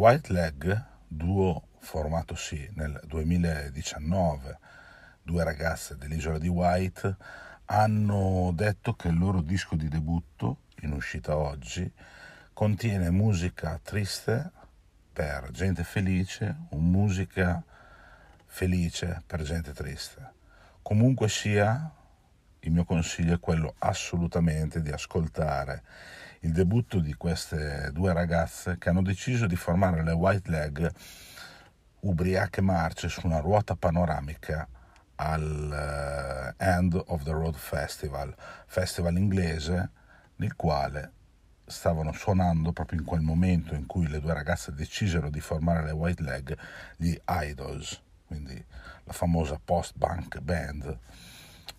White Leg, duo formato sì nel 2019, due ragazze dell'isola di White, hanno detto che il loro disco di debutto, in uscita oggi, contiene musica triste per gente felice musica felice per gente triste. Comunque sia, il mio consiglio è quello assolutamente di ascoltare il debutto di queste due ragazze che hanno deciso di formare le White Leg ubriache marce su una ruota panoramica al uh, End of the Road Festival, festival inglese nel quale stavano suonando proprio in quel momento in cui le due ragazze decisero di formare le White Leg, gli Idols, quindi la famosa post-punk band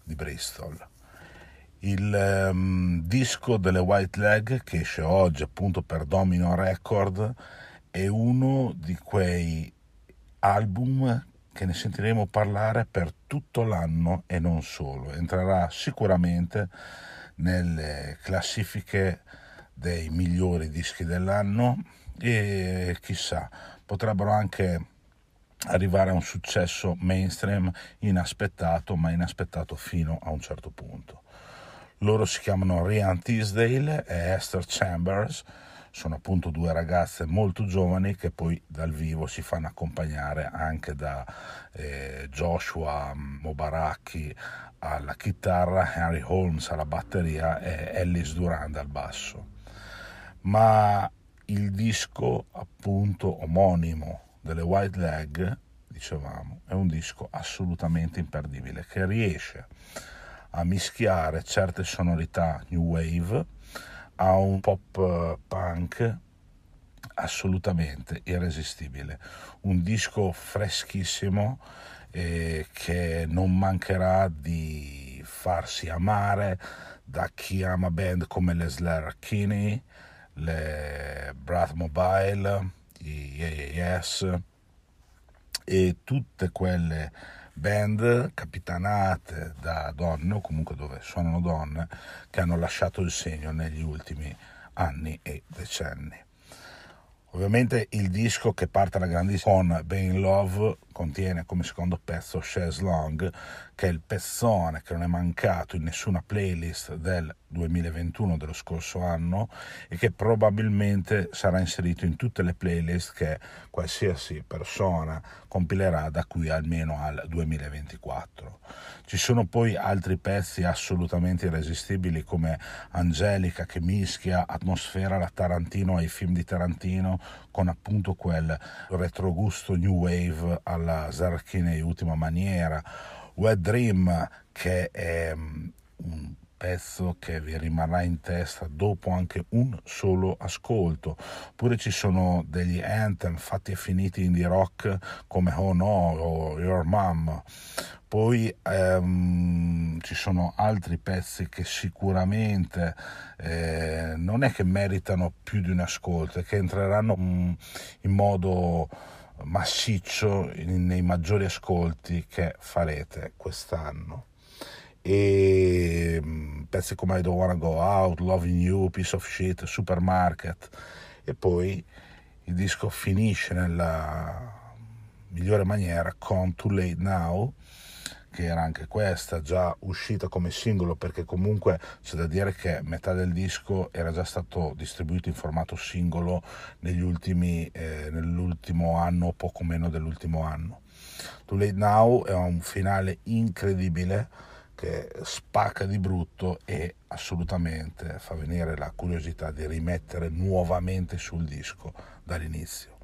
di Bristol. Il um, disco delle White Leg che esce oggi appunto per Domino Record è uno di quei album che ne sentiremo parlare per tutto l'anno e non solo. Entrerà sicuramente nelle classifiche dei migliori dischi dell'anno e chissà, potrebbero anche arrivare a un successo mainstream inaspettato, ma inaspettato fino a un certo punto. Loro si chiamano Rian Teasdale e Esther Chambers sono appunto due ragazze molto giovani che poi dal vivo si fanno accompagnare anche da eh, Joshua Mobaraki alla chitarra, Henry Holmes alla batteria e Ellis Durand al basso. Ma il disco appunto omonimo delle White Leg, dicevamo, è un disco assolutamente imperdibile che riesce a mischiare certe sonorità new wave a un pop eh, punk assolutamente irresistibile. Un disco freschissimo eh, che non mancherà di farsi amare da chi ama band come le Slayer Kinney, le Brath Mobile, i Yes e tutte quelle band capitanate da donne o comunque dove suonano donne che hanno lasciato il segno negli ultimi anni e decenni. Ovviamente il disco che parte alla grandissima con Bane Love contiene come secondo pezzo Chaise Long, che è il pezzone che non è mancato in nessuna playlist del 2021 dello scorso anno e che probabilmente sarà inserito in tutte le playlist che qualsiasi persona compilerà da qui almeno al 2024. Ci sono poi altri pezzi assolutamente irresistibili come Angelica che mischia atmosfera alla Tarantino ai film di Tarantino con appunto quel retrogusto new wave alla Zarchini ultima maniera, Wet Dream che è mm, un pezzo che vi rimarrà in testa dopo anche un solo ascolto. Oppure ci sono degli anthem fatti e finiti indie rock come Oh No o Your Mom. Poi ehm, ci sono altri pezzi che sicuramente eh, non è che meritano più di un ascolto, è che entreranno in modo massiccio nei maggiori ascolti che farete quest'anno. E mm, pezzi come I Don't Wanna Go Out, Loving You, Piece of Shit, Supermarket. E poi il disco finisce nella migliore maniera con Too Late Now che era anche questa già uscita come singolo perché comunque c'è da dire che metà del disco era già stato distribuito in formato singolo negli ultimi, eh, nell'ultimo anno poco meno dell'ultimo anno Too Late Now è un finale incredibile che spacca di brutto e assolutamente fa venire la curiosità di rimettere nuovamente sul disco dall'inizio.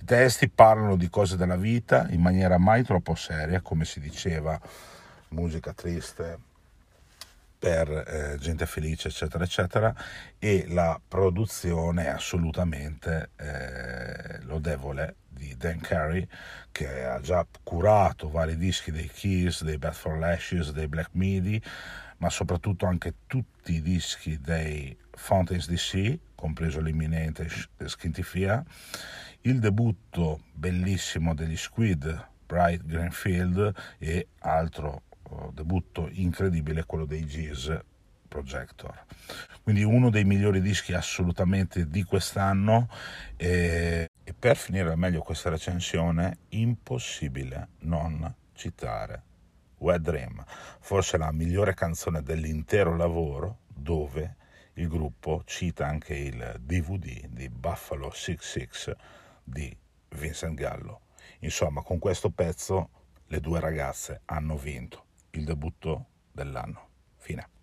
I testi parlano di cose della vita in maniera mai troppo seria, come si diceva, musica triste per eh, gente felice, eccetera, eccetera, e la produzione è assolutamente eh, lodevole di Dan Carey che ha già curato vari dischi dei Keys, dei Bad for Lashes, dei Black Midi, ma soprattutto anche tutti i dischi dei Fountains DC, compreso l'imminente Skintifia, il debutto bellissimo degli Squid, Bright Greenfield e altro oh, debutto incredibile quello dei Geese Projector. quindi uno dei migliori dischi assolutamente di quest'anno. E, e per finire meglio questa recensione, impossibile non citare Wet Dream, forse la migliore canzone dell'intero lavoro dove il gruppo cita anche il DVD di Buffalo 66 di Vincent Gallo. Insomma, con questo pezzo le due ragazze hanno vinto il debutto dell'anno. Fine.